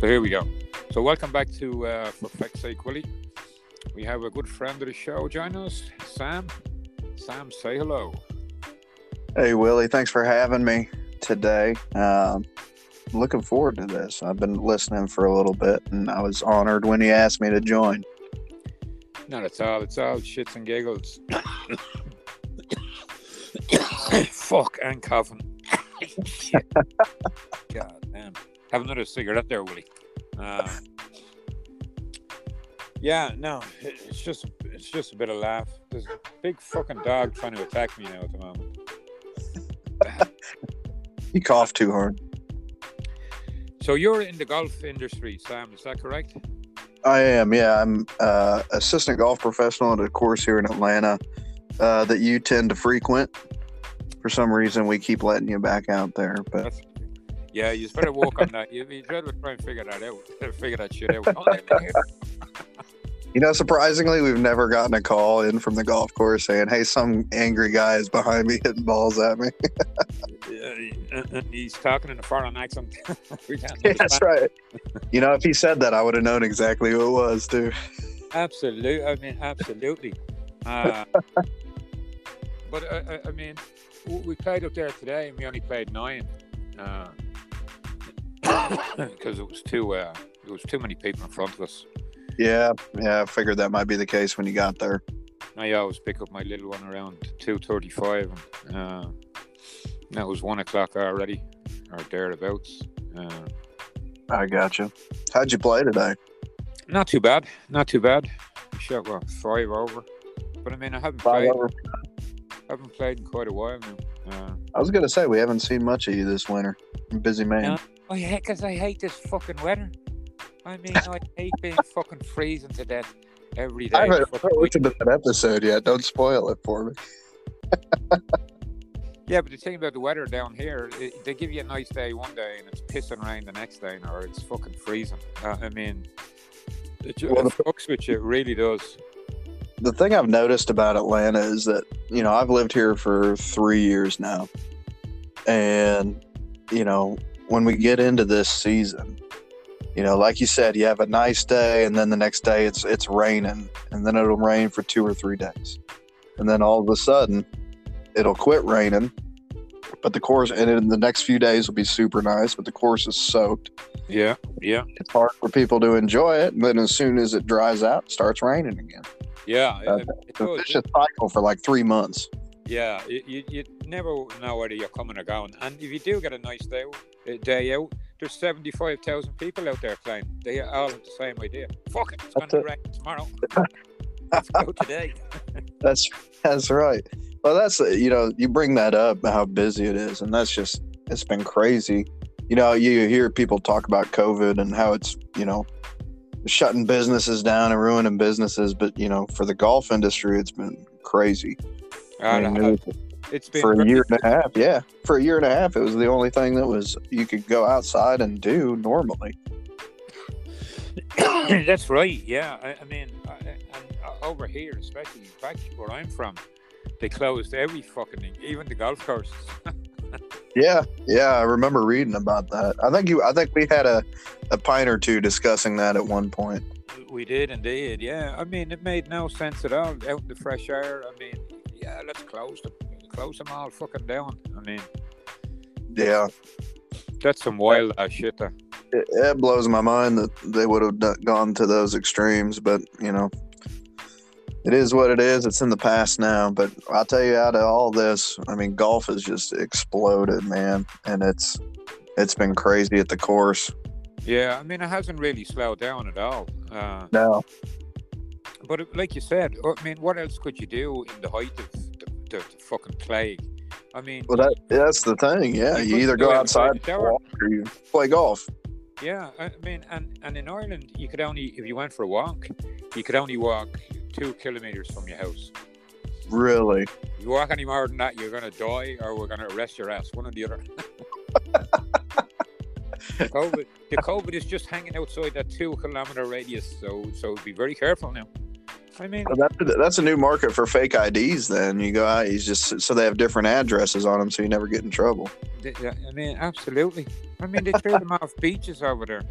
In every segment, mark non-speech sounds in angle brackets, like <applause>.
So here we go. So welcome back to uh, For Feck's Sake, Willie. We have a good friend of the show join us, Sam. Sam, say hello. Hey, Willie. Thanks for having me today. Um, looking forward to this. I've been listening for a little bit, and I was honored when he asked me to join. Not at all. It's all shits and giggles. <coughs> Fuck, and coughing. <laughs> God. Have another cigarette there, Willie. Uh, yeah, no, it- it's just it's just a bit of laugh. There's a big fucking dog trying to attack me now at the moment. <laughs> He coughed too hard. So you're in the golf industry, Sam? Is that correct? I am. Yeah, I'm uh, assistant golf professional at a course here in Atlanta uh, that you tend to frequent. For some reason, we keep letting you back out there, but That's, yeah, you better walk on that. You, you better try and figure that out. Figure that shit out. Don't let me hear. you know, surprisingly, we've never gotten a call in from the golf course saying, "Hey, some angry guy is behind me hitting balls at me." <laughs> Uh, and he's talking in a foreign accent. Yeah, that's right. You know, if he said that, I would have known exactly who it was too. Absolutely. I mean, absolutely. Uh, <laughs> but uh, I, I mean, we played up there today, and we only played nine <laughs> because it was too uh, it was too many people in front of us. Yeah, yeah. I figured that might be the case when you got there. I always pick up my little one around two thirty-five, and uh, that was one o'clock already, or thereabouts. Uh, I got you. How'd you play today? not too bad, not too bad. We shot what five over, but I mean, I haven't Five played, over. haven't played in quite a while now. Uh, I was gonna say we haven't seen much of you this winter. A busy man. Yeah. I hate because I hate this fucking weather. I mean, I hate being <laughs> fucking freezing to death every day. I haven't fucking week. listened to that episode yet. Don't spoil it for me. <laughs> Yeah, but the thing about the weather down here, it, they give you a nice day one day and it's pissing rain the next day, or it's fucking freezing. Uh, I mean, it, Well, it fucks with you. It really does. The thing I've noticed about Atlanta is that you know I've lived here for three years now, and you know when we get into this season, you know, like you said, you have a nice day, and then the next day it's it's raining, and then it'll rain for two or three days, and then all of a sudden it'll quit raining, but the course and in the next few days will be super nice, but the course is soaked. Yeah, yeah, It's hard for people to enjoy it, and then as soon as it dries out, it starts raining again. yeah. Uh, it, it It's a vicious cycle for like three months. Yeah, you, you, never know whether you're coming or going. And if you do get a nice day, day out, there's 75,000 people out there playing. They all have the same idea. Fuck it, it's going to rain tomorrow. <laughs> Let's go today. <laughs> That's that's right. Well, that's you know you bring that up how busy it is, and that's just it's been crazy. You know, you hear people talk about COVID and how it's you know shutting businesses down and ruining businesses, but you know for the golf industry, it's been crazy. I And mean, uh, it's been for a year and a half, yeah, for a year and a half, it was the only thing that was you could go outside and do normally. <coughs> That's right. Yeah, I, I mean, I, and uh, over here, especially back where I'm from, they closed every fucking thing, even the golf courses. <laughs> Yeah, yeah, I remember reading about that. I think you, I think we had a, a pint or two discussing that at one point. We did indeed. Yeah, I mean, it made no sense at all. Out in the fresh air. I mean, yeah, let's close them, close them all fucking down. I mean, Yeah, that's some wild ass shit. There. it, it blows my mind that they would have gone to those extremes, but you know, it is what it is. It's in the past now. But I'll tell you, out of all this, I mean, golf has just exploded, man, and it's it's been crazy at the course. Yeah, I mean, it hasn't really slowed down at all. Uh, No, but like you said, I mean, what else could you do in the height of the, the, the fucking plague? I mean, well, that that's the thing. Yeah, You you either go outside or you play golf. Yeah, I mean, and and in Ireland, you could only if you went for a walk, you could only walk two kilometers from your house. Really? If you walk any more than that, you're gonna die, or we're gonna arrest your ass. One or the other. <laughs> COVID, the COVID is just hanging outside that two kilometer radius, so so be very careful now. I mean, that's, that's a new market for fake IDs. Then you go out, you just so they have different addresses on them, so you never get in trouble. I mean, absolutely. I mean, they threw them off beaches over there.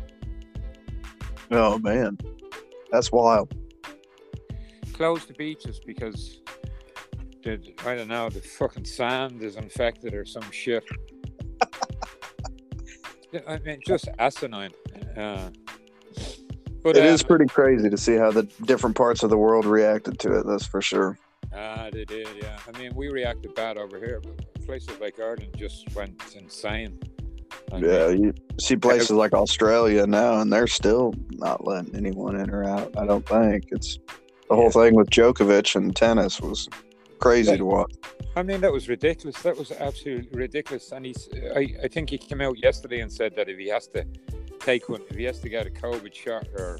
Oh man, that's wild. Close the beaches because the, I don't know the fucking sand is infected or some shit. <laughs> I mean, just asinine. Uh, but it uh, is pretty crazy to see how the different parts of the world reacted to it. That's for sure. Ah, they did. Yeah, I mean, we reacted bad over here, but places like Ireland just went insane. Yeah, you see places like Australia now, and they're still not letting anyone in or out. I don't think it's the whole yeah. thing with Djokovic and tennis was crazy yeah. to watch. I mean, that was ridiculous. That was absolutely ridiculous. And he's, I, I think he came out yesterday and said that if he has to take one, if he has to get a COVID shot or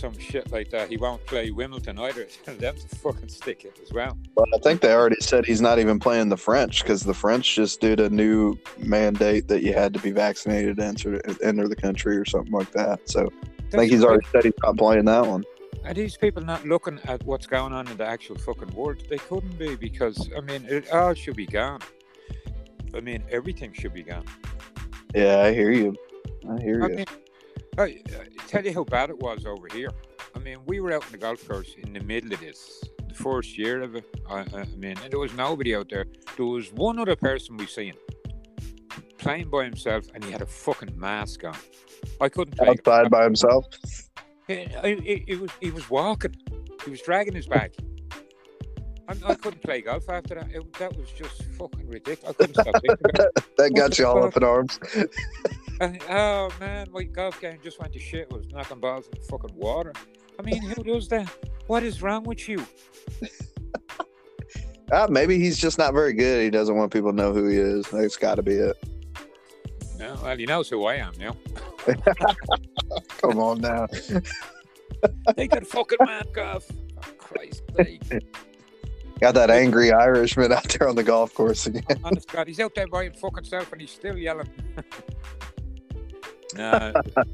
some shit like that, he won't play Wimbledon either. <laughs> them to fucking stick it as well. Well, I think they already said he's not even playing the French because the French just did a new mandate that you had to be vaccinated to enter, enter the country or something like that. So I think he's already said he's not playing that one. Are these people not looking at what's going on in the actual fucking world? They couldn't be because I mean it all should be gone. I mean everything should be gone. Yeah, I hear you. I hear I you. Mean, tell you how bad it was over here. I mean, we were out in the golf course in the middle of this, the first year of it. I, I mean, and there was nobody out there. There was one other person we seen playing by himself, and he had a fucking mask on. I couldn't play outside by himself. He, was he was walking. He was dragging his bag. I, I couldn't play golf after that. It, that was just fucking ridiculous. I couldn't stop thinking about it. <laughs> that got you all up in arms. <laughs> and, oh man, my golf game just went to shit. I was knocking balls in the fucking water. I mean, who does that? What is wrong with you? uh, <laughs> maybe he's just not very good. He doesn't want people to know who he is. That's got to be it. No, well, he knows who I am now. <laughs> Come on now. <laughs> Take that fucking mask off. Oh, Christ. Got that angry Irishman out there on the golf course again. Honest God, he's out there by his fucking self and he's still yelling. Nah,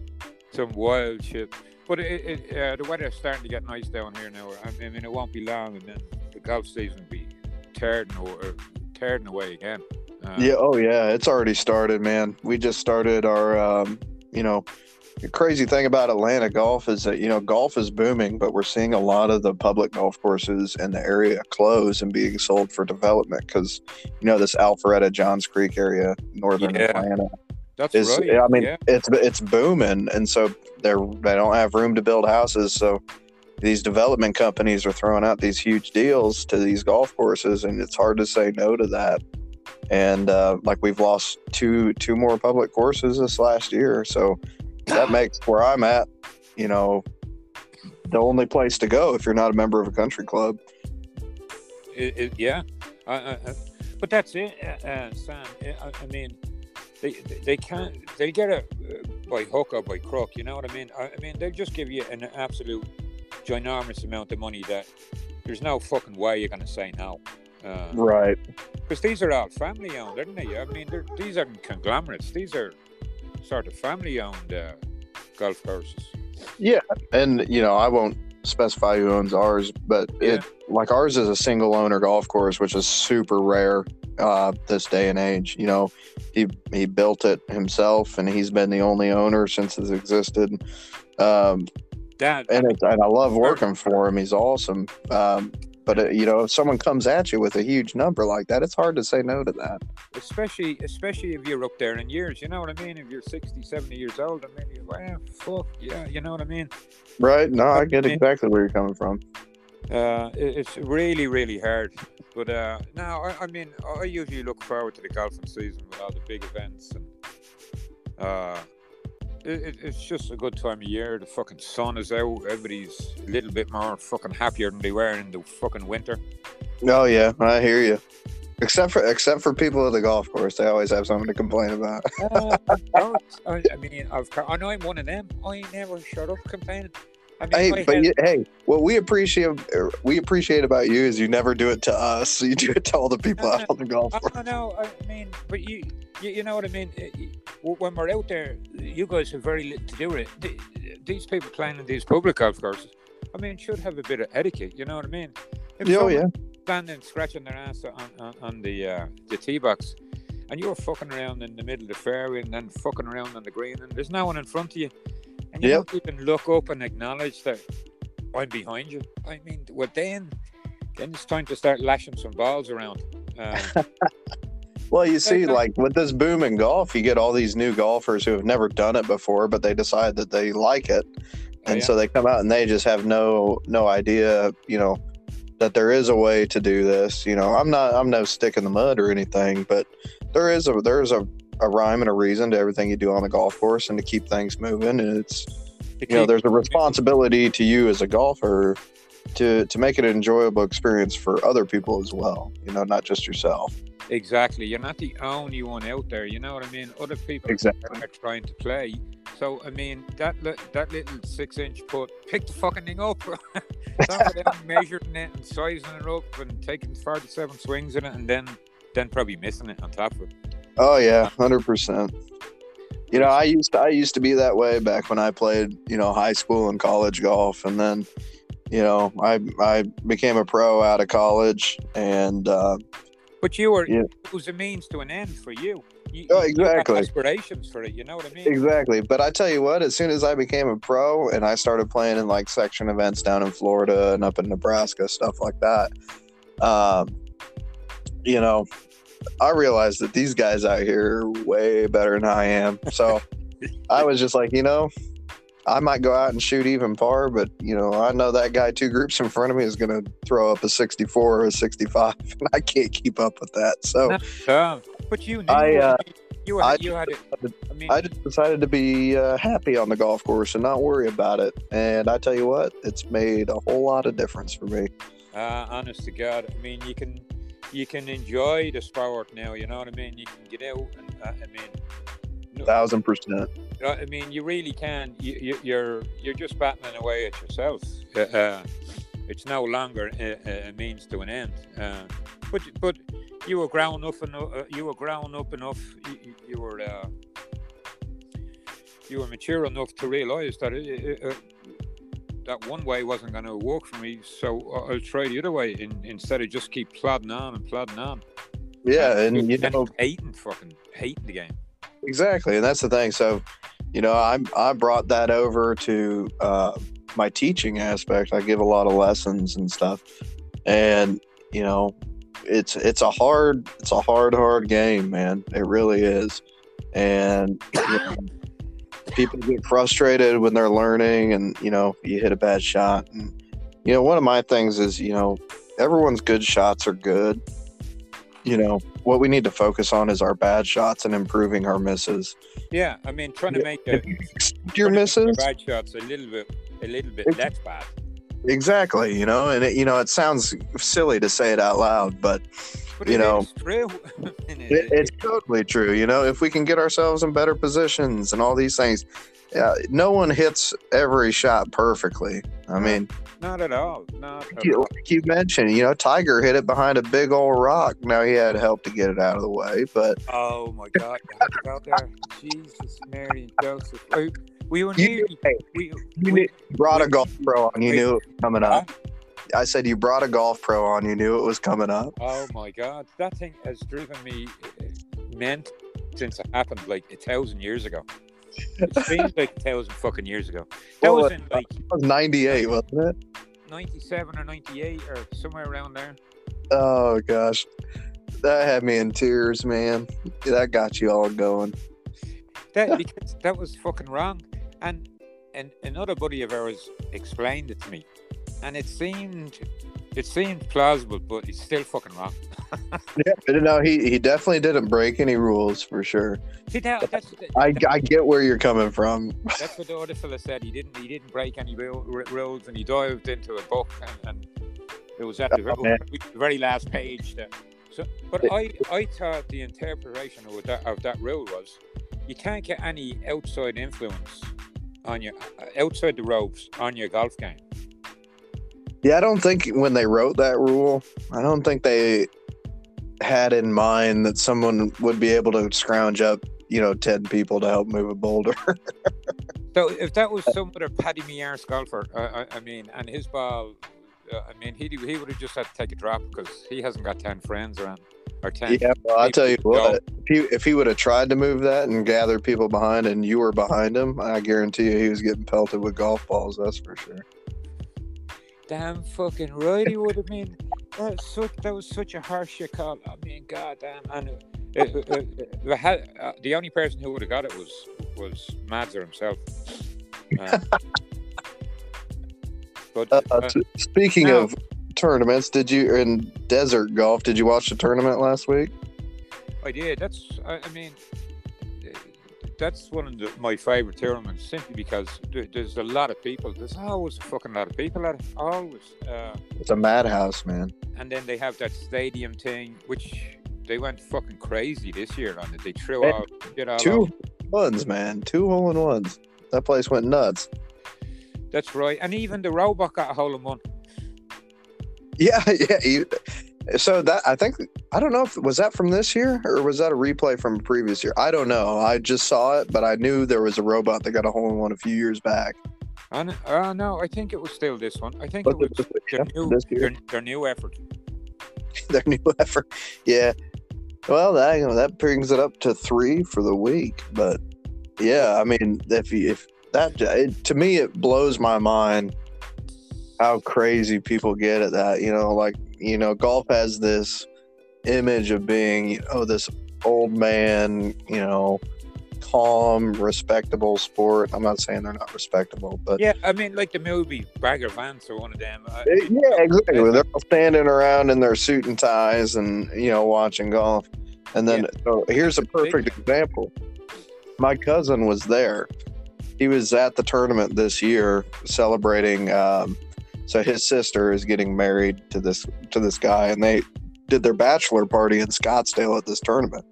<laughs> some wild shit. But it, it, uh, the weather's starting to get nice down here now. I mean, it won't be long, and then the golf season will be tearing, or, tearing away again. Uh, yeah. Oh, yeah. It's already started, man. We just started our, um, you know, the crazy thing about Atlanta golf is that you know golf is booming, but we're seeing a lot of the public golf courses in the area close and being sold for development because you know this Alpharetta Johns Creek area, northern yeah. Atlanta. That's is, right. I mean, yeah. it's it's booming, and so they're they don't have room to build houses, so these development companies are throwing out these huge deals to these golf courses, and it's hard to say no to that. And uh, like we've lost two two more public courses this last year, so that <sighs> makes where I'm at, you know, the only place to go if you're not a member of a country club. It, it, yeah, uh, uh, but that's it, uh, uh Sam. I, I, mean, they they can't they get it by hook or by crook. You know what I mean? I, I mean, they'll just give you an absolute ginormous amount of money that there's no fucking way you're going to say no. Uh, right. Because these are all family owned, aren't they? I mean, these aren't conglomerates. These are sort of family owned uh, golf courses. Yeah, and you know I won't specify who owns ours, but yeah. it like ours is a single owner golf course, which is super rare uh, this day and age. You know, he he built it himself, and he's been the only owner since it's existed. Um, Dad, and, it, and I love working for him. He's awesome. Um, but uh, you know, if someone comes at you with a huge number like that, it's hard to say no to that. Especially, especially if you're up there in years. You know what I mean? If you're 60, 70 years old, I mean, you're, well, fuck, yeah, you know what I mean? Right. No, I get exactly where you're coming from. Uh, it's really, really hard. But uh, now, I, I, mean, I usually look forward to the golfing season with all the big events and. Uh, it, it's just a good time of year. The fucking sun is out. Everybody's a little bit more fucking happier than they were in the fucking winter. Oh yeah, I hear you. Except for except for people at the golf course, they always have something to complain about. uh, I, <laughs> I mean, I've, I know I'm one of them. I never shut up complaining. I mean, hey, but you, hey, what we appreciate we appreciate about you is you never do it to us. <laughs> You do it to all the people out on the golf course. I know. I mean, but you, you, you know what I mean. When we're out there, you guys have very little to do with it. These people playing in these public golf courses, I mean, should have a bit of etiquette. You know what I mean? If oh yeah. Standing scratching their ass on, on, on the uh, the tee box, and you're fucking around in the middle of the fairway and then fucking around on the green, and there's no one in front of you and you Yep. don't even look up and acknowledge that I'm behind you. I mean, well then, then it's time to start lashing some balls around. Uh, <laughs> Well, you see, like with this boom in golf, you get all these new golfers who have never done it before, but they decide that they like it, oh, and yeah. so they come out and they just have no no idea, you know, that there is a way to do this. You know, I'm not I'm no stick in the mud or anything, but there is a there is a, a rhyme and a reason to everything you do on the golf course and to keep things moving. And it's you know there's a responsibility to you as a golfer to to make it an enjoyable experience for other people as well. You know, not just yourself. Exactly. You're not the only one out there. You know what I mean? Other people Exactly. are trying to play. So I mean, that li- that little six-inch putt, pick the fucking thing up. Don't go down measuring it and sizing it up and taking five to seven swings in it, and then then probably missing it on top of it. Oh yeah, hundred percent. You know, I used to, I used to be that way back when I played, you know, high school and college golf, and then, you know, I I became a pro out of college, and uh, But you were Yeah. it was a means to an end for you. you Oh, you had exactly. aspirations for it. You know what I mean? exactly. But I tell you what, as soon as I became a pro and I started playing in like section events down in Florida and up in Nebraska, stuff like that, um, you know, I realized that these guys out here are way better than I am. So I was just like, you know, I might go out and shoot even par, but you know, I know that guy two groups in front of me is going to throw up a 64 or a 65, <laughs> and I can't keep up with that. So Uh, but you knew I, uh, you had, I you had it. I mean, I just decided to be uh, happy on the golf course and not worry about it. And I tell you what, it's made a whole lot of difference for me. Uh, honest to God, I mean, you can you can enjoy the sport now. You know what I mean? You can get out, and uh, I mean, no, Thousand percent. I mean, you really can. You, you, you're you're just battling away at yourself. Uh, uh, it's no longer a, a means to an end. Uh, but but you were grown up enough. Uh, you were grown up enough. You, you, were uh, you were mature enough to realise that it, it, uh, that one way wasn't going to work for me. So I'll try the other way in, instead of just keep plodding on and plodding on. Yeah, and you and know hating fucking hating the game. exactly, and that's the thing. So, you know, I I brought that over to uh, my teaching aspect. I give a lot of lessons and stuff, and you know, it's it's a hard it's a hard hard game, man. It really is, and you know, people get frustrated when they're learning, and you know, you hit a bad shot, and you know, one of my things is you know, everyone's good shots are good. You know, what we need to focus on is our bad shots and improving our misses. Yeah, I mean, trying to make the Your trying to make the misses, bad shots a little bit a little bit less bad. exactly. You know, and it, you know, it sounds silly to say it out loud, But You know, true. <laughs> It, it's totally true. You know, if we can get ourselves in better positions and all these things, yeah, no one hits every shot perfectly. I mean, not at all. Not at you, all. like you mentioned, you know, Tiger hit it behind a big old rock. Now he had help to get it out of the way, but Oh my God! You had to go there. Jesus, Mary, and Joseph. We, we were You- we, you we, brought a we- golf pro on. You Wait. knew it was coming up. I said you brought a golf pro on. You knew it was coming up. Oh my God! That thing has driven me meant since it happened like a thousand years ago. It seems like a thousand fucking years ago. That Well, was in like was 98, wasn't it? 97 or 98 or somewhere around there. Oh gosh, that had me in tears, man. That got you all going. That <laughs> because that was fucking wrong. And and another buddy of ours explained it to me, and it seemed it seemed plausible, but it's still fucking wrong. <laughs> Yeah, but no, he he definitely didn't break any rules for sure. See that, that's I, I get where you're coming from. <laughs> that's what the other fella said. He didn't he didn't break any ru- ru- rules, and he dived into a book, and, and it was at the Oh, very, man. the very last page. That, so, but I I thought the interpretation of that of that rule was you can't get any outside influence on your uh, outside the ropes on your golf game. Yeah, I don't think when they wrote that rule, I don't think they had in mind that someone would be able to scrounge up, you know, ten people to help move a boulder. <laughs> So if that was some other Paddy Mears golfer, uh, I, I mean, and his ball, uh, I mean, he he would have just had to take a drop because he hasn't got ten friends around. or ten. Yeah, well, I tell you what, if he, if he would have tried to move that and gather people behind, and you were behind him, I guarantee you he was getting pelted with golf balls. That's for sure. Damn fucking right he would have been. That was, such, that was such a harsh call. I mean, goddamn. And it, it, it, it had, uh, the only person who would have got it was was Madzer himself. Uh, <laughs> but Uh, uh, t- speaking no. of tournaments, did you in desert golf? Did you watch the tournament last week? I did. That's. I, I mean, that's one of the, my favorite tournaments simply because there, there's a lot of people. There's always a fucking lot of people at it. Always. Uh, It's a madhouse, man. and then they have that stadium thing, which they went fucking crazy this year on it. They threw Hey, out shit all Two over. ones, man. Two hole in ones. That place went nuts. That's right. And even the robot got a hole in one. Yeah, <laughs> yeah. You, so that I think I don't know if was that from this year or was that a replay from a previous year. I don't know. I just saw it, but I knew there was a robot that got a hole in one a few years back. And uh, no, I think it was still this one. I think Was it was their new, their, their new effort. <laughs> their new effort. Yeah. Well, that that brings it up to three for the week. But yeah, I mean, if you, if that it, to me, it blows my mind how crazy people get at that. You know, like you know, golf has this image of being oh this old man, you know, calm, respectable sport. I'm not saying they're not respectable, but Yeah, I mean, like the movie Bagger Vance or one of them. Uh, Eh, Yeah, exactly. They're all standing around in their suit and ties and, you know, watching golf. And then, so here's a perfect example. My cousin was there. He was at the tournament this year celebrating. Um, so his sister is getting married to this to this guy, and they did their bachelor party in Scottsdale at this tournament.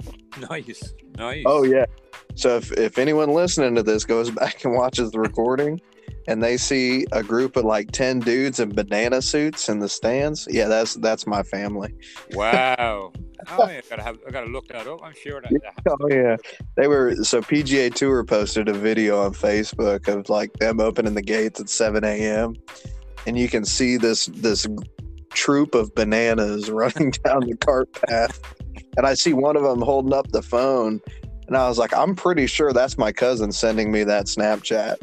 Nice, nice. Oh yeah. So if, if anyone listening to this goes <laughs> back and watches the recording and they see a group of like 10 dudes in banana suits in the stands, yeah, that's that's my family. Wow. <laughs> Oh, yeah, I gotta have. I gotta look that up. I'm sure that. that <laughs> Oh yeah. They were so PGA Tour posted a video on Facebook of like them opening the gates at 7 a.m. and you can see this this troop of bananas <laughs> running down the cart path. And I see one of them holding up the phone. And I was like, I'm pretty sure that's my cousin sending me that Snapchat.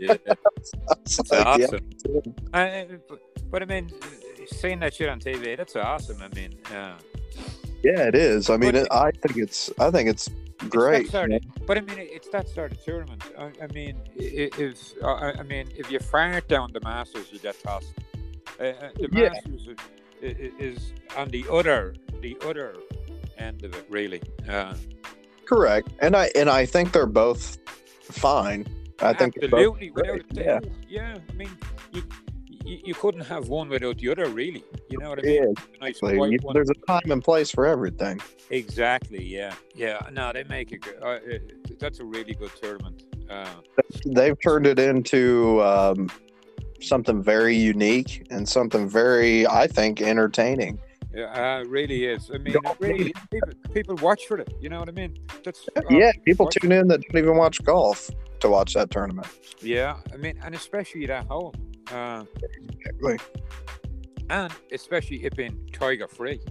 yeah, <laughs> that's like, awesome. Uh, but, but I mean, seeing that shit on TV, that's awesome. I mean, uh, Yeah, it is. I mean, it, I think it's I think it's It's great. sort of- but I mean, it's that sort of tournament. I, I mean, if I mean, if you fart down the Masters, you get tossed. Uh, uh, the Yeah. Masters is on the other, the other end of it, really. Uh, Correct. And I and I think they're both fine. I think absolutely, without great. Yeah. Yeah, I mean, you, you, you couldn't have one without the other, really. You know what I mean? Nice exactly. quiet You- There's a time and place for everything. Exactly. Yeah. Yeah. No, they make it. good. Uh, uh, that's a really good tournament. Uh, They've turned it into um, something very unique and something very, I think, entertaining. Yeah, uh, it really is. I mean, really, people, people watch for it. You know what I mean? That's uh, yeah, people tune in that don't even watch golf to watch that tournament. Yeah, I mean, and especially that hole, uh, Exactly. and especially it being tiger free. <laughs>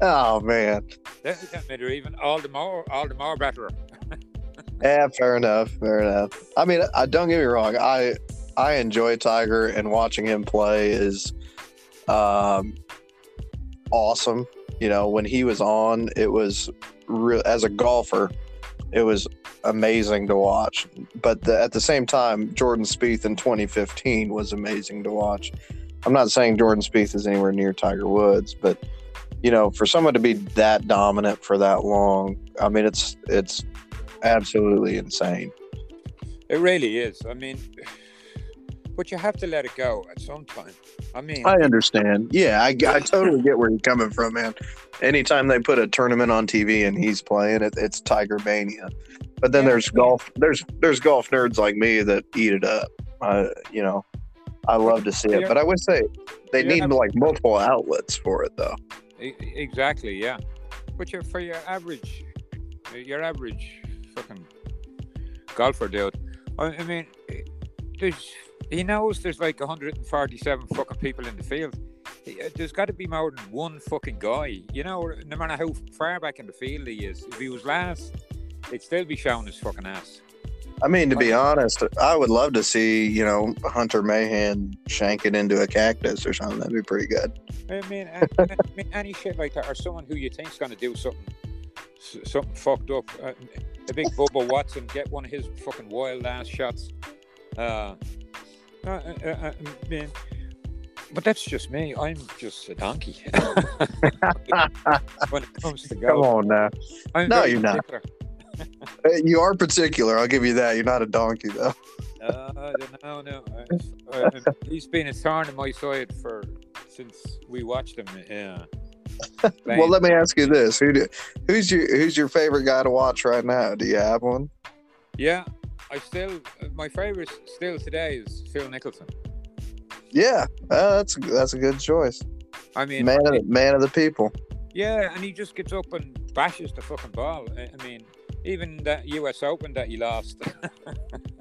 Oh man, That, that made it even all the more, all the more better. <laughs> yeah, fair enough, fair enough. I mean, I don't get me wrong. I I enjoy Tiger and watching him play is um, awesome. You know, when he was on, it was real as a golfer, it was amazing to watch. But the, at the same time, Jordan Spieth in 2015 was amazing to watch. I'm not saying Jordan Spieth is anywhere near Tiger Woods, but you know, for someone to be that dominant for that long, I mean, it's it's absolutely insane. It really is. I mean, but you have to let it go at some time. I mean, I understand. Yeah, I, I <laughs> totally get where you're coming from, man. Anytime they put a tournament on TV and he's playing it, it's Tiger Mania. But then Yeah, there's yeah. golf. There's there's golf nerds like me that eat it up. Uh, you know, I love to see it, but I would say they need like multiple outlets for it, though. Exactly, yeah. But you're, for your average, your average fucking golfer, dude. I, I mean, there's he knows there's like 147 fucking people in the field. eh, there's got to be more than one fucking guy. You know, no matter how far back in the field he is, if he was last, he'd still be showing his fucking ass. I mean, to be honest, I would love to see you know Hunter Mahan shank it into a cactus or something. That'd be pretty good. I mean, I, I mean any shit like that, or someone who you think's going to do something, something fucked up. Uh, a big Bubba Watson get one of his fucking wild ass shots. Uh, uh, uh, uh, I mean, but that's just me. I'm just a donkey <laughs> when it comes to Come on now, I'm No, you're not. particular. Uh, you are particular. I'll give you that. You're not a donkey though. Uh, no, no. I, I, he's been a thorn in my side for since we watched him. Yeah. <laughs> Well, let me ask you this: Who do, who's your who's your favorite guy to watch right now? Do you have one? Yeah, I still my favorite still today is Phil Mickelson. Yeah, uh, that's that's a good choice. I mean, Man of the, man of the people. yeah, and he just gets up and bashes the fucking ball. I, mean, even that U.S. Open that he lost. <laughs>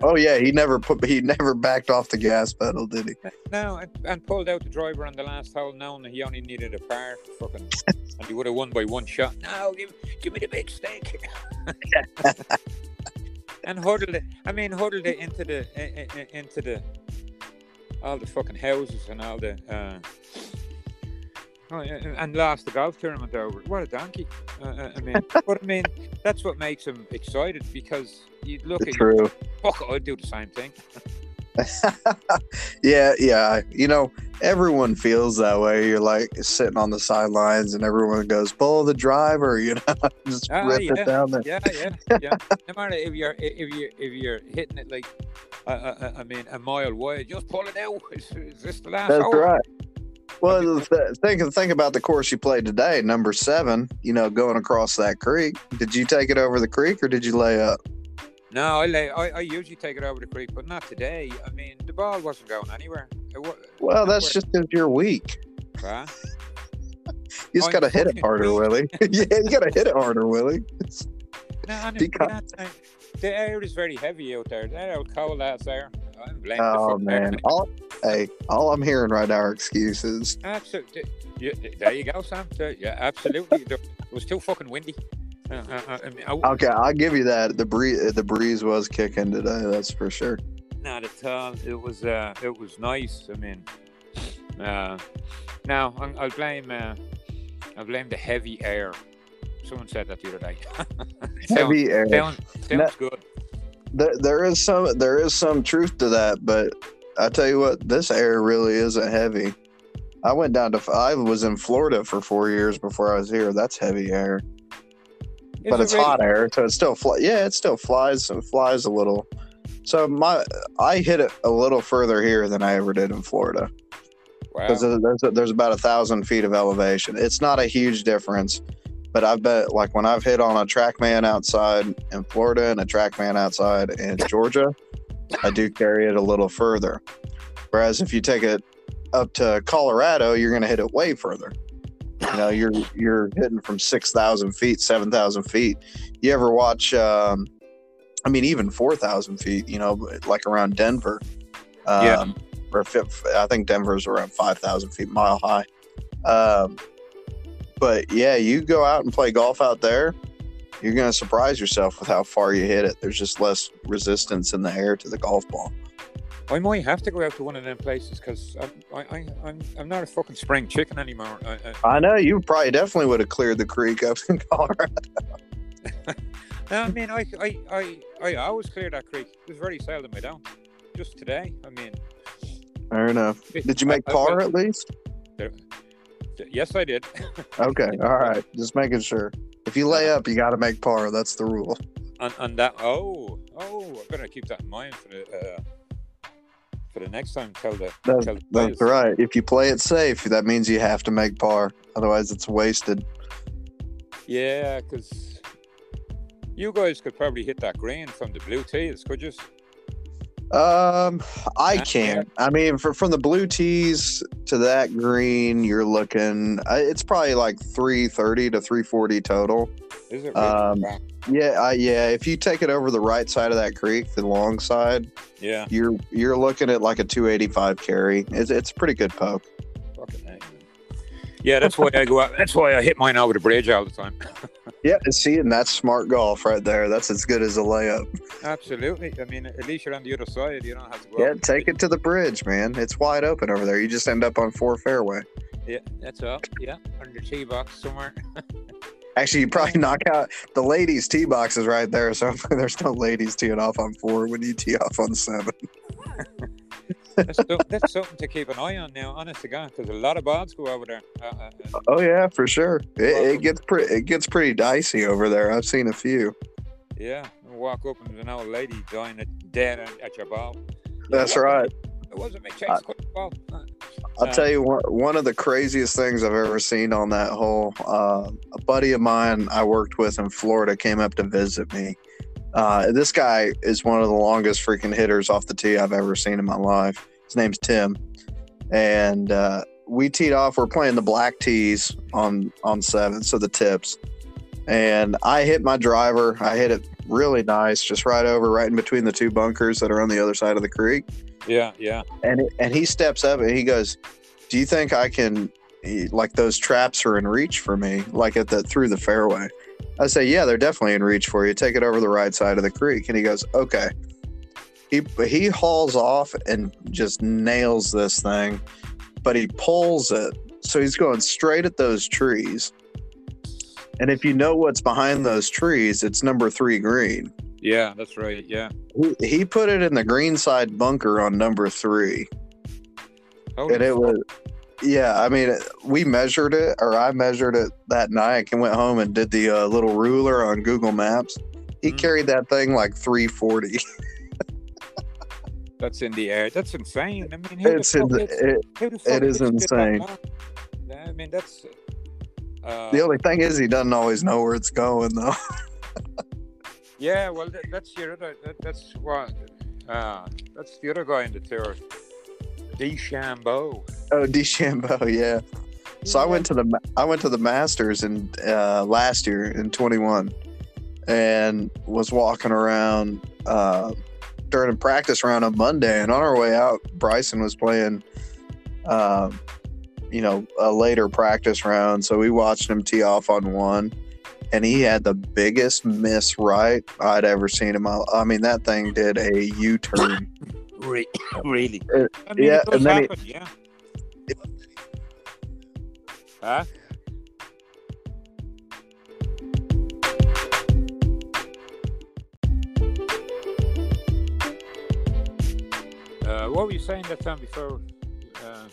Oh yeah, he never put he never backed off the gas pedal, did he? no, and, and pulled out the driver on the last hole, knowing that he only needed a par. Fucking, and he would have won by one shot. No, give, give me the big stake. <laughs> <laughs> and huddled it. I mean, huddled it into the into the all the fucking houses and all the. Uh, oh, and- lost the golf tournament over. What a donkey! Uh, uh, I mean, <laughs> but I mean, that's what makes him excited because you look at True. fuck. I'd do the same thing. <laughs> yeah, yeah. You know, everyone feels that way. You're like sitting on the sidelines, and everyone goes, "Pull the driver," <laughs> you know, just Ah, rip yeah. it down there. Yeah, yeah, yeah. no matter if you're if you if you're hitting it like, uh, uh, I mean, a mile wide, just pull it out. Is, is this the last? That's hole? right. Well, think think about the course you played today, number seven. You know, going across that creek. Did you take it over the creek, or did you lay up? No, I, lay, I I usually take it over the creek, but not today. I mean, the ball wasn't going anywhere. Well, that's just because you're weak. Huh? <laughs> You just I'm gotta hit it harder, weak. Willie. <laughs> yeah, you gotta hit it harder, Willie. No, and Be it- con- that time, the air is very heavy out there. That old cold ass air. I'm blaming the Oh man, all hey, all I'm hearing right now are excuses. Absolutely. Yeah, there you go, Sam. Yeah, absolutely. It was too fucking windy. Uh, uh, uh, I mean, I, Okay, I'll give you that. The breeze, the breeze was kicking today. That's for sure. Not at all. It was uh, it was nice. I mean, uh, now I'm- I'll blame uh, I'll blame the heavy air. Someone said that the other day. <laughs> Heavy air. sounds, sounds No. good. There, there is some there is some truth to that, but I tell you what, this air really isn't heavy. I went down to I was in Florida for four years before I was here. That's heavy air, Is but it it's really? hot air, so it still fly. Yeah, it still flies and flies a little. So my I hit it a little further here than I ever did in Florida Wow. because there's there's about a thousand feet of elevation. It's not a huge difference, but I bet like when I've hit on a TrackMan outside in Florida and a TrackMan outside in Georgia, I do carry it a little further. Whereas if you take it up to Colorado, you're going to hit it way further. You know, you're you're hitting from six thousand feet, seven thousand feet. You ever watch? Um, I mean, even four thousand feet. You know, like around Denver. Um, Yeah. Or I think Denver's around five thousand feet, mile high. Um, but yeah, you go out and play golf out there, you're going to surprise yourself with how far you hit it. There's just less resistance in the air to the golf ball. I might have to go out to one of them places because I, I, I'm I'm not a fucking spring chicken anymore. I, I, I know you probably definitely would have cleared the creek up in Colorado. <laughs> no, I mean I, I I I always clear that creek. There's very seldom I don't. Just today, I mean. Fair enough. Did you make I- I par went- at least? Yes, I did. <laughs> Okay, all right. Just making sure. If you lay up, you got to make par. That's the rule. And, and that oh oh, I better keep that in mind for the uh, for the next time. Tell the That's, tell the that's right. If you play it safe, that means you have to make par. Otherwise, it's wasted. Yeah, because you guys could probably hit that green from the blue tees, could you? Um, I can't. I mean, for, from the blue tees to that green, you're looking. uh, It's probably like three thirty to three forty total. Is it? Really? Um, Wow. Yeah, I, yeah. If you take it over the right side of that creek, the long side, yeah. you're you're looking at like a two eighty five carry. It's it's a pretty good poke. Fucking. Yeah, that's why I go out. That's why I hit mine over the bridge all the time. <laughs> Yeah, and see, and that's smart golf right there. That's as good as a layup. Absolutely. I mean, at least you're on the other side. You don't have to go. Yeah, take it to the bridge, man. It's wide open over there. You just end up on four fairway. Yeah, that's all. Yeah, on your tee box somewhere. <laughs> Actually, you probably knock out the ladies' tee box is right there, so <laughs> there's no ladies teeing off on four when you tee off on seven. <laughs> that's, that's something to keep an eye on now. Honest to God, because a lot of balls go over there. Uh, uh, uh, Oh yeah, for sure. It, it gets pretty. It gets pretty dicey over there. I've seen a few. yeah, walk up and there's an old lady dying at, dead at, your ball. That's wasn't- right. It wasn't me. Chase I- got the ball. Uh, I'll Uh, tell you one, one of the craziest things I've ever seen on that hole. Uh, a buddy of mine I worked with in Florida came up to visit me. Uh, this guy is one of the longest freaking hitters off the tee I've ever seen in my life. His name's Tim, and uh, we teed off. We're playing the black tees on on seven, so the tips. And I hit my driver. I hit it really nice, just right over, right in between the two bunkers that are on the other side of the creek yeah, yeah. and it, and he steps up and he goes, "Do you think I can like those traps are in reach for me like at the through the fairway?" I say, "Yeah, they're definitely in reach for you. Take it over the right side of the creek." And he goes, "Okay." He he hauls off and just nails this thing, but he pulls it. So he's going straight at those trees. And if you know what's behind those trees, it's number 3 green. Yeah, that's right. Yeah. He, he put it in the green side bunker on number 3. Holy and it fuck. was yeah i mean we measured it or i measured it that night and went home and did the uh, little ruler on google maps he Mhm. carried that thing like 340 <laughs> That's in the air. That's insane. I mean, it's in the, it, it is hits shit that insane. I mean, that's. Uh, the only thing is he doesn't always know where it's going though <laughs> Yeah, well, that, that's your other. That, that's what. Uh, that's the other guy in the tour. DeChambeau. Oh <laughs> DeChambeau, yeah. So i went to the i went to the masters in uh, last year in 21 and was walking around uh, during a practice round on monday. And on our way out bryson was playing um, you know a later practice round. So we watched him tee off on one and he had the biggest miss right i'd ever seen in my i mean that thing did a u-turn. <laughs> Really? Uh, I mean, yeah, and then he- yeah. Huh? Uh, what were you saying that time before? Uh,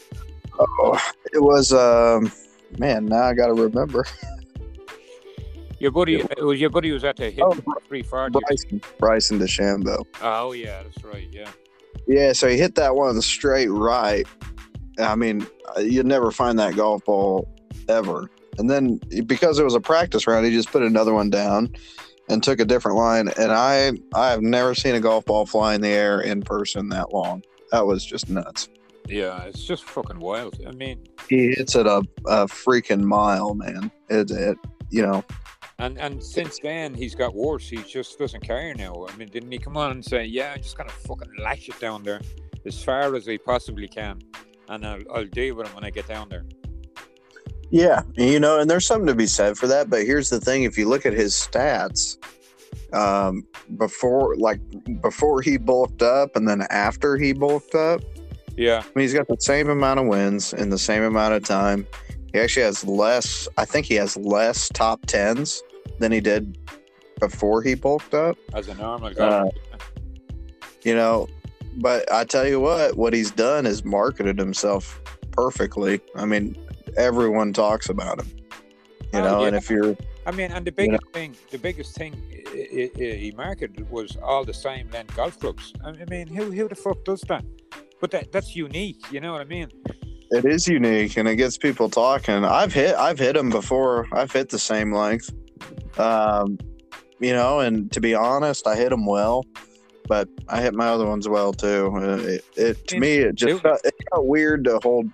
oh, it was um man now i gotta remember your buddy, it was your buddy was at the hit Oh, three forty. bryson bryson DeChambeau. Oh yeah, that's right. Yeah, Yeah, so he hit that one straight right. I mean, uh, you'd never find that golf ball ever. And then because it was a practice round, he just put another one down and took a different line. And I I have never seen a golf ball fly in the air in person that long. That was just nuts. yeah, it's just fucking wild. I mean, He hits it a, a freaking mile, man. It, it you know, and and since then he's got worse. He just doesn't care now. I mean, didn't he come on and say, "Yeah, I'm just gonna fucking lash it down there as far as I possibly can, and I'll I'll deal with it when I get down there." Yeah, you know, and there's something to be said for that. But here's the thing: if you look at his stats, um, before like before he bulked up, and then after he bulked up, Yeah, I mean, he's got the same amount of wins in the same amount of time. He actually has less. I think he has less top tens than he did before he bulked up. as a normal Uh, guy. You know, but I tell you what, what he's done is marketed himself perfectly. I mean, everyone talks about him. You Oh, know, and if you're I mean, and the you know- biggest thing, the biggest thing he marketed was all the same length golf clubs. I mean, who who the fuck does that? But that that's unique. You know what I mean? It is unique and it gets people talking. I've hit I've hit them before. I've hit the same length. Um, you know, and to be honest, I hit them well, but I hit my other ones well too. Uh, It, it to me it just felt, it felt weird to hold.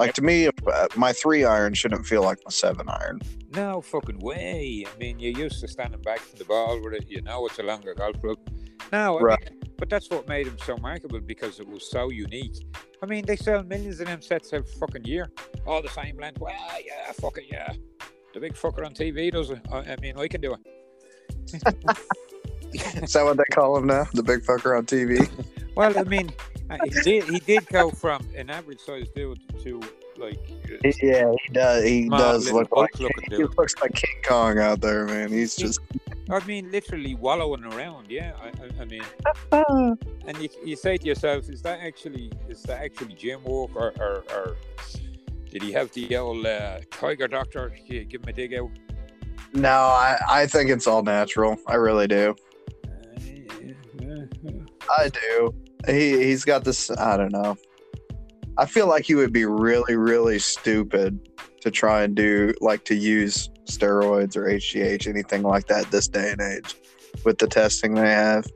Like to me, uh, my three iron shouldn't feel like my seven iron. No fucking way. I mean, you're used to standing back from the ball with it. You know it's a longer golf club. No, I Right. mean, but that's what made him so marketable because it was so unique. I mean, they sell millions of them sets every fucking year. all the same length. Well, yeah, fuck it, yeah. The big fucker on TV does it. I, I mean, I can do it. <laughs> Is that what they call him now? The big fucker on TV? <laughs> well, I mean, he did he did go <laughs> from an average sized dude to like uh, Yeah, he does. He does look like he dude. looks like King Kong out there, man. He's He- just I mean, literally wallowing around. Yeah, I, I, I mean, <laughs> and you, you say to yourself, is that actually is that actually gym work or or, or did he have the old uh, tiger doctor gi- give him a dig out? no. I I think it's all natural. I really do. Uh. I do. He he's got this. I don't know. I feel like you would be really really stupid to try and do like to use steroids or HGH anything like that this day and age with the testing they have.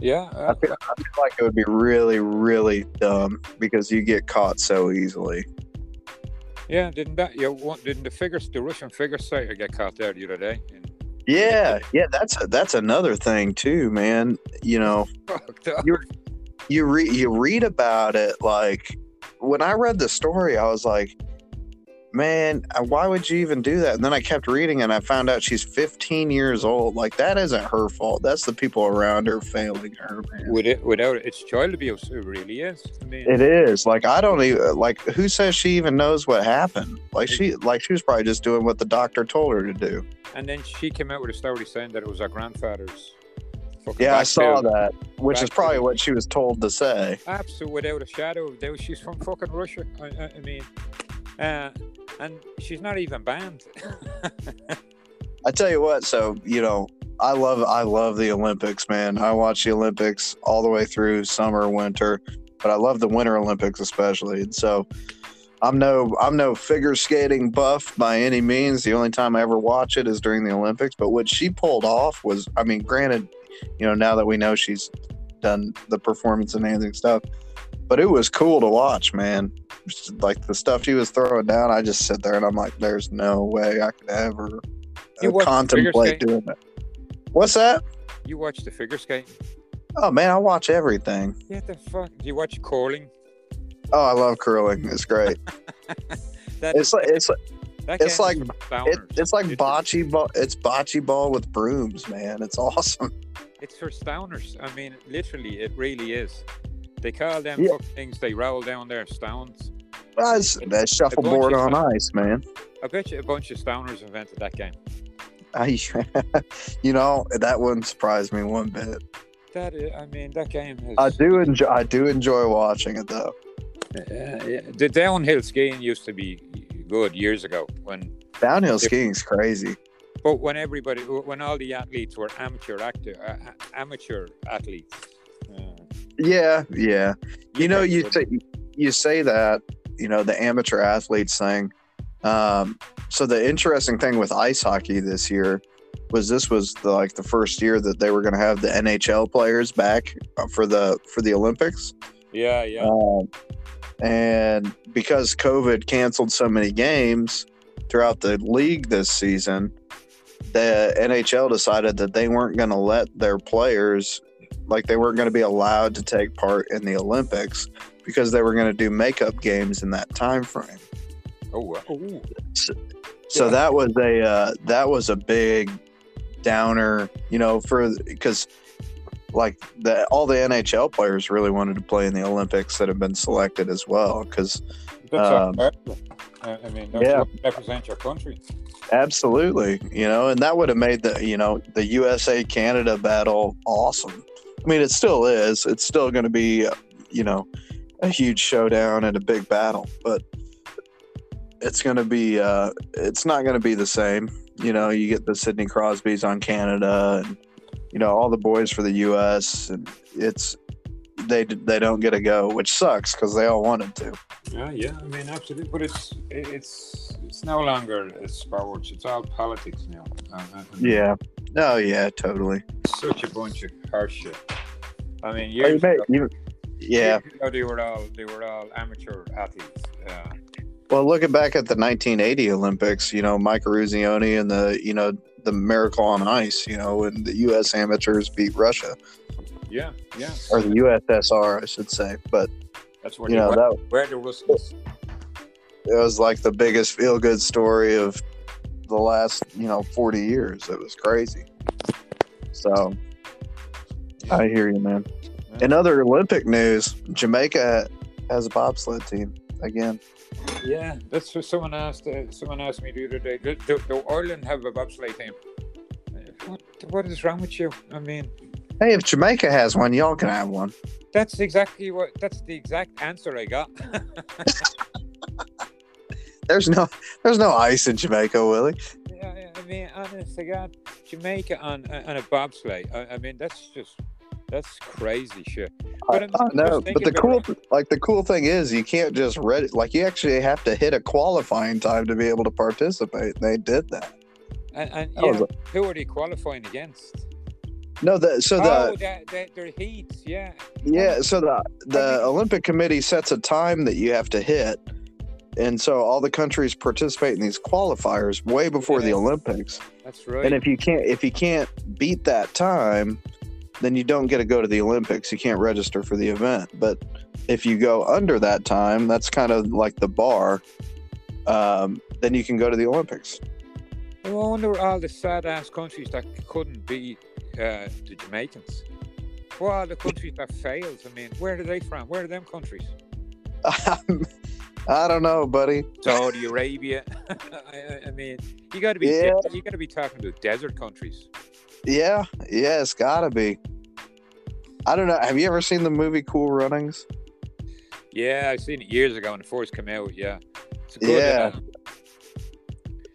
Yeah, I uh, feel, I feel like it would be really really dumb because you get caught so easily. yeah. Didn't that? you what- didn't the figures, the Russian figure skater get caught there the other day? Yeah, yeah. That's a, that's another thing too, man. You know, <laughs> you you read you read about it like when I read the story, I was like, man, uh, why would you even do that? And then I kept reading and I found out she's 15 years old. Like that isn't her fault. That's the people around her failing her, man. With it, without it, it's child abuse. It really is. I mean, It is like I don't even like who says she even knows what happened. Like she like she was probably just doing what the doctor told her to do. and then she came out with a story saying that it was her grandfather's. Yeah, I saw bill. that, which is probably bill. what she was told to say. Absolutely, without a shadow of doubt, she's from fucking Russia. I, I, I mean, uh, and she's not even banned. <laughs> I tell you what, so you know, I love I love the Olympics, man. I watch the Olympics all the way through summer, winter, but I love the Winter Olympics especially. And so I'm no I'm no figure skating buff by any means. The only time I ever watch it is during the Olympics. But what she pulled off was, I mean, granted, you know, now that we know she's done the performance enhancing stuff, but it was cool to watch, man. Like the stuff he was throwing down, I just sit there and I'm like, there's no way I could ever You uh, contemplate doing it. What's that? you watch the figure skating? Oh man, I watch everything. Yeah, the fuck. Do you watch curling? Oh, I love curling. It's great. <laughs> That, It's like it's that it's like- it, it's like bocce ball. It's bocce ball with brooms, man. It's <laughs> awesome. It's for stoners. I mean, literally, it really is. They call them Yeah. fucking things they roll down their stones. That's that shuffleboard on ice, man. I bet you a bunch of stoners invented that game. I, <laughs> you know, that wouldn't surprise me one bit. That is, I mean, that game is. I do enjoy. I do enjoy watching it though. Yeah, yeah. The downhill skiing used to be good years ago when, Downhill skiing is crazy. but when everybody, when all the athletes were amateur actor, uh, amateur athletes. Yeah, yeah. You know, you say you say that. You know, the amateur athletes thing. Um, so the interesting thing with ice hockey this year was this was the, like the first year that they were going to have the NHL players back uh, for the for the Olympics. Yeah, yeah. Um, and because COVID canceled so many games throughout the league this season, the NHL decided that they weren't going to let their players, like they weren't going to be allowed to take part in the Olympics because they were going to do makeup games in that time frame. oh, ooh. So Yeah. that was a uh, that was a big downer, you know, for because like the all the NHL players really wanted to play in the Olympics that have been selected as well because Um. I mean, that's yeah. what represent your country. absolutely, you know, and that would have made the you know the USA Canada battle awesome. I mean, it still is. It's still going to be uh, you know a huge showdown and a big battle, but it's going to be uh, it's not going to be the same. You know, you get the Sidney Crosbys on Canada, and you know all the boys for the U.S. and it's they they don't get a go, which sucks because they all wanted to. Yeah, yeah. I mean, absolutely. But it's it's it's no longer a sports. It's all politics now. Uh, I Yeah. Oh yeah, totally. such a bunch of horse shit. I mean, you years may- ago, you- yeah. years ago they were all they were all amateur athletes. Uh, Well, looking back at the 1980 Olympics, you know, Mike Eruzione and the, you know, the Miracle on Ice, you know, and the U.S. amateurs beat Russia yeah, yeah. or the USSR, I should say. But That's where you they know were. that Where the Russians. it was like the biggest feel good story of the last you know 40 years. It was crazy. So I hear you, man. In other Olympic news, Jamaica has a bobsled team again. Yeah, that's what someone asked. Uh, someone asked me the other day. Do, do, do Ireland have a bobsleigh team? What, what is wrong with you? I mean, Hey, if Jamaica has one, y'all can have one. that's exactly what. That's the exact answer I got. <laughs> <laughs> There's no there's no ice in Jamaica, Willie. yeah, I mean, honest to God, Jamaica on on a bobsleigh. I, I mean, that's just that's crazy shit. But I'm I just know, but the cool like the cool thing is you can't just read it. Like you actually have to hit a qualifying time to be able to participate. They did that. And, and That yeah, who are they qualifying against? No, the so the oh, that, that, their heats, yeah. Yeah, so the the Olympic Committee sets a time that you have to hit, and so all the countries participate in these qualifiers way before the Olympics. That's right. And if you can't if you can't beat that time, then you don't get to go to the Olympics. You can't register for the event. But if you go under that time, that's kind of like the bar. Um, then you can go to the Olympics. I wonder all the sad ass countries that couldn't beat uh, the Jamaicans. What are the <laughs> countries that failed? I mean, where are they from? Where are them countries? <laughs> I don't know, buddy. Saudi Arabia. <laughs> I, I- mean, you got to be Yeah. you got to be talking about desert countries. Yeah, yeah, it's gotta be. I don't know. Have you ever seen the movie Cool Runnings? Yeah, I've seen it years ago when it first came out. Yeah, it's a good, Yeah. uh,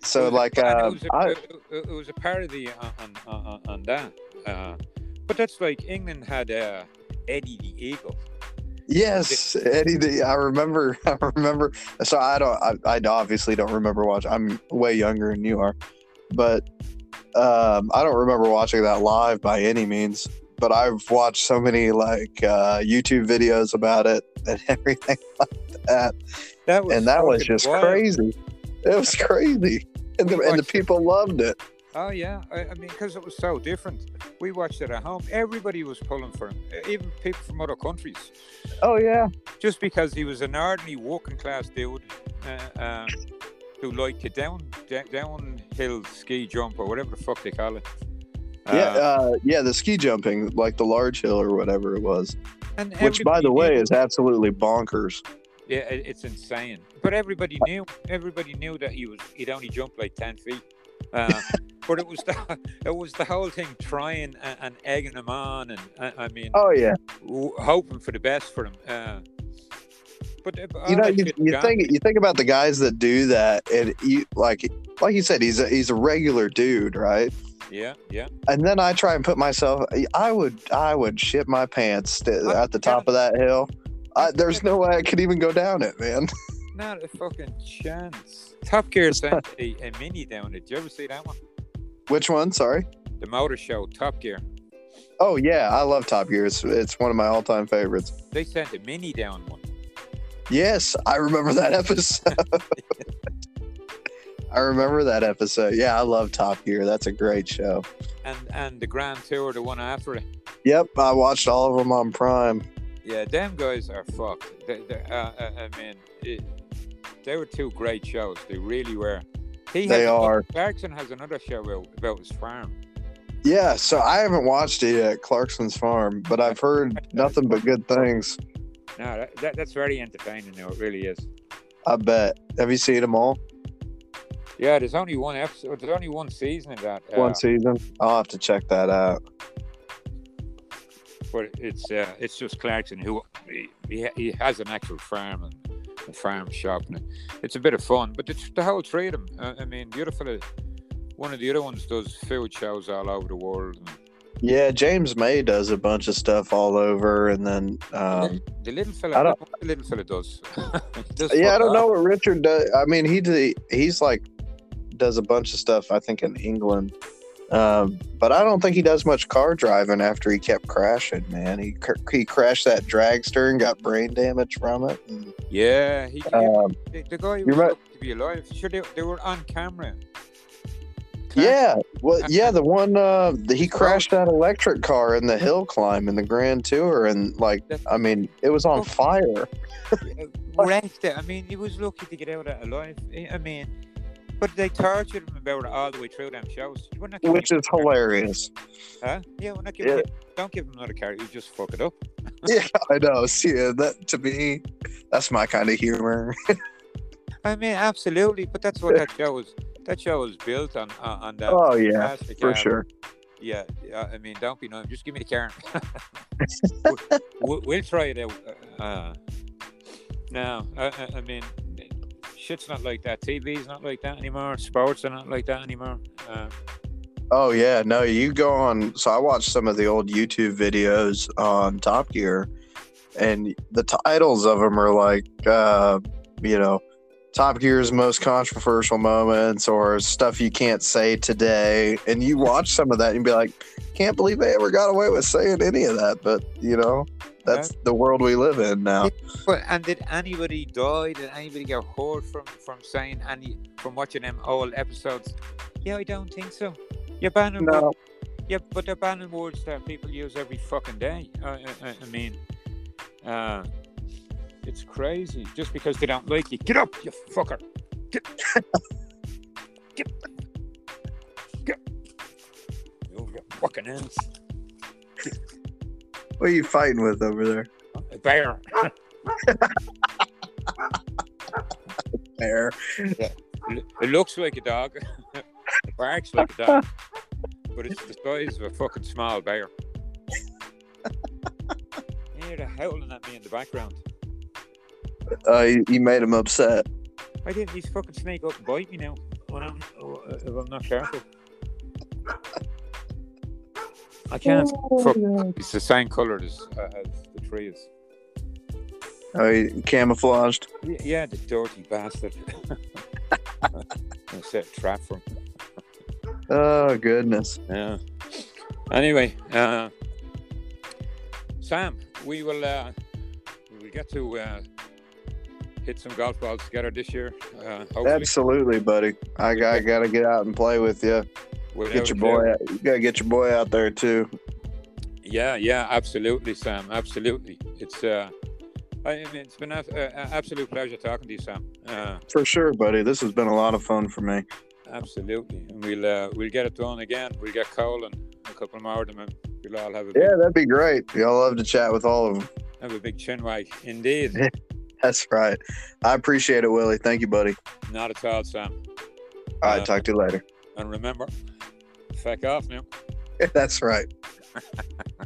So it like, uh, it, was a, I, it, was a parody on on, on, on that. Uh, but that's like England had uh, Eddie the Eagle. Yes, Eddie. The, I remember. <laughs> I remember. So I don't. I, I obviously don't remember watching. I'm way younger than you are, but um, I don't remember watching that live by any means. But I've watched so many like uh, YouTube videos about it and <laughs> everything like that, That was and that was just wild. crazy. It was crazy, and the, and the people loved it. Oh yeah, I, I mean, because it was so different. We watched it at home. Everybody was pulling for him, even people from other countries, Oh yeah, just because he was an ordinary working class dude uh, uh, who liked to down da- downhill ski jump or whatever the fuck they call it. Uh, yeah, uh, yeah. The ski jumping, like the large hill or whatever it was, and which by the way is absolutely bonkers. yeah, it- it's insane. But everybody knew, everybody knew that he was he'd only jump like ten feet. Uh, <laughs> but it was the <laughs> it was the whole thing trying and, and egging him on, and I, I mean. Oh yeah, w- hoping for the best for him. Uh, but uh, you know, you, you think you think about the guys that do that, and you like like you said, he's a he's a regular dude, right? Yeah, yeah. And then I try and put myself, I would I would shit my pants at the top of that hill. I, there's no way I could even go down it, man. <laughs> Not a fucking chance. Top Gear sent <laughs> a, a mini down it. Did you ever see that one? Which one? Sorry. The motor show, Top Gear. Oh yeah, I love Top Gear. It's it's one of my all time favorites. They sent a mini down one. Yes, I remember that episode. <laughs> I remember that episode. Yeah, I love Top Gear. That's a great show. And and the Grand Tour, the one after it. Yep, I watched all of them on Prime. Yeah, them guys are fucked. They, they, uh, uh, I mean, it, they were two great shows. They really were. He They are. Clarkson has another show about, his farm. Yeah, so I haven't watched it yet, Clarkson's Farm, but I've heard <laughs> nothing but good things. No, that, that, that's very entertaining. though. it really is. I bet. Have you seen them all? Yeah, there's only one episode. There's only one season of that. Uh, One season? I'll have to check that out. but it's uh, it's just Clarkson who he, he, he has an actual farm and a farm shop, and it's a bit of fun. But it's the whole three of them. Uh, I mean, the other fella, one of the other ones does food shows all over the world. And Yeah, James May does a bunch of stuff all over, and then um, the little fella, I don't the little fella does. <laughs> Does yeah, I don't know what Richard does. I mean, he he's like does a bunch of stuff. I think in England, um, but I don't think he does much car driving after he kept crashing. Man, he cr- he crashed that dragster and got brain damage from it. And, Yeah, he, um, the, the guy you're was right. to be alive. Sure, they, they were on camera. yeah, well, <laughs> yeah, the one uh, he crashed that electric car in the hill climb in the Grand Tour, and like, I mean, it was on fire. <laughs> wrecked it. I mean, he was lucky to get out alive. I mean, but they tortured him about it all the way through them shows. You wouldn't have Which is hilarious. Huh? Yeah, we're not giving Yeah. don't give him another character. You just fuck it up. <laughs> Yeah, I know. See, yeah, that to me, that's my kind of humor. I mean, absolutely. But that's what that show was. That show was built on on, on that. Oh yeah, for art. sure. Yeah. I mean, don't be known. Just give me the Karen. <laughs> we'll, we'll try it out. Uh, no, I, I- I mean, shit's not like that. TV's not like that anymore. Sports are not like that anymore. Uh, Oh yeah, no, you go on. So I watched some of the old YouTube videos on Top Gear, and the titles of them are like, uh, you know, Top Gear's most controversial moments or stuff you can't say today. And you watch some of that and be like, can't believe they ever got away with saying any of that. But you know, that's the world we live in now. and did anybody die? Did anybody get hurt from from saying any from watching them old episodes? Yeah, I don't think so. You're banning No, words, yeah, but they're banning words that people use every fucking day. I, I, I- I mean, uh, it's crazy. Just because they don't like you, get up, you fucker. Get, get, get. You fucking ends. What are you fighting with over there? A bear. There. It it looks like a dog. <laughs> it barks like a dog. <laughs> But it's the size of a fucking small bear. <laughs> You hear the howling at me in the background. Uh, you, you made him upset. I did. He's fucking snake up and bite me now. When I'm, if I'm not careful. I can't. Fuck. It's the same colour as, uh, as the tree is. Oh, he camouflaged. Yeah, yeah, the dirty bastard. I set a trap for him. Oh goodness. Yeah. Anyway, uh, Sam, we will uh, we will get to uh, hit some golf balls together this year. Uh, hopefully, Absolutely, buddy. I, got- I <laughs> gotta get out and play with you. Get your boy. Out. You gotta get your boy out there too. Yeah, yeah, absolutely, Sam. Absolutely. It's uh, I mean, it's been an absolute pleasure talking to you, Sam. Uh, For sure, buddy. This has been a lot of fun for me. absolutely, and we'll uh, we'll get it done again. We'll get Cole and a couple more of them, and we'll all have a big, Yeah, that'd be great. We all love to chat with all of them. have a big chin wag. Indeed, <laughs> That's right. I appreciate it, Willie. Thank you, buddy. not at all, Sam. All right, Uh, talk to you later. And remember, feck off now. That's right. <laughs>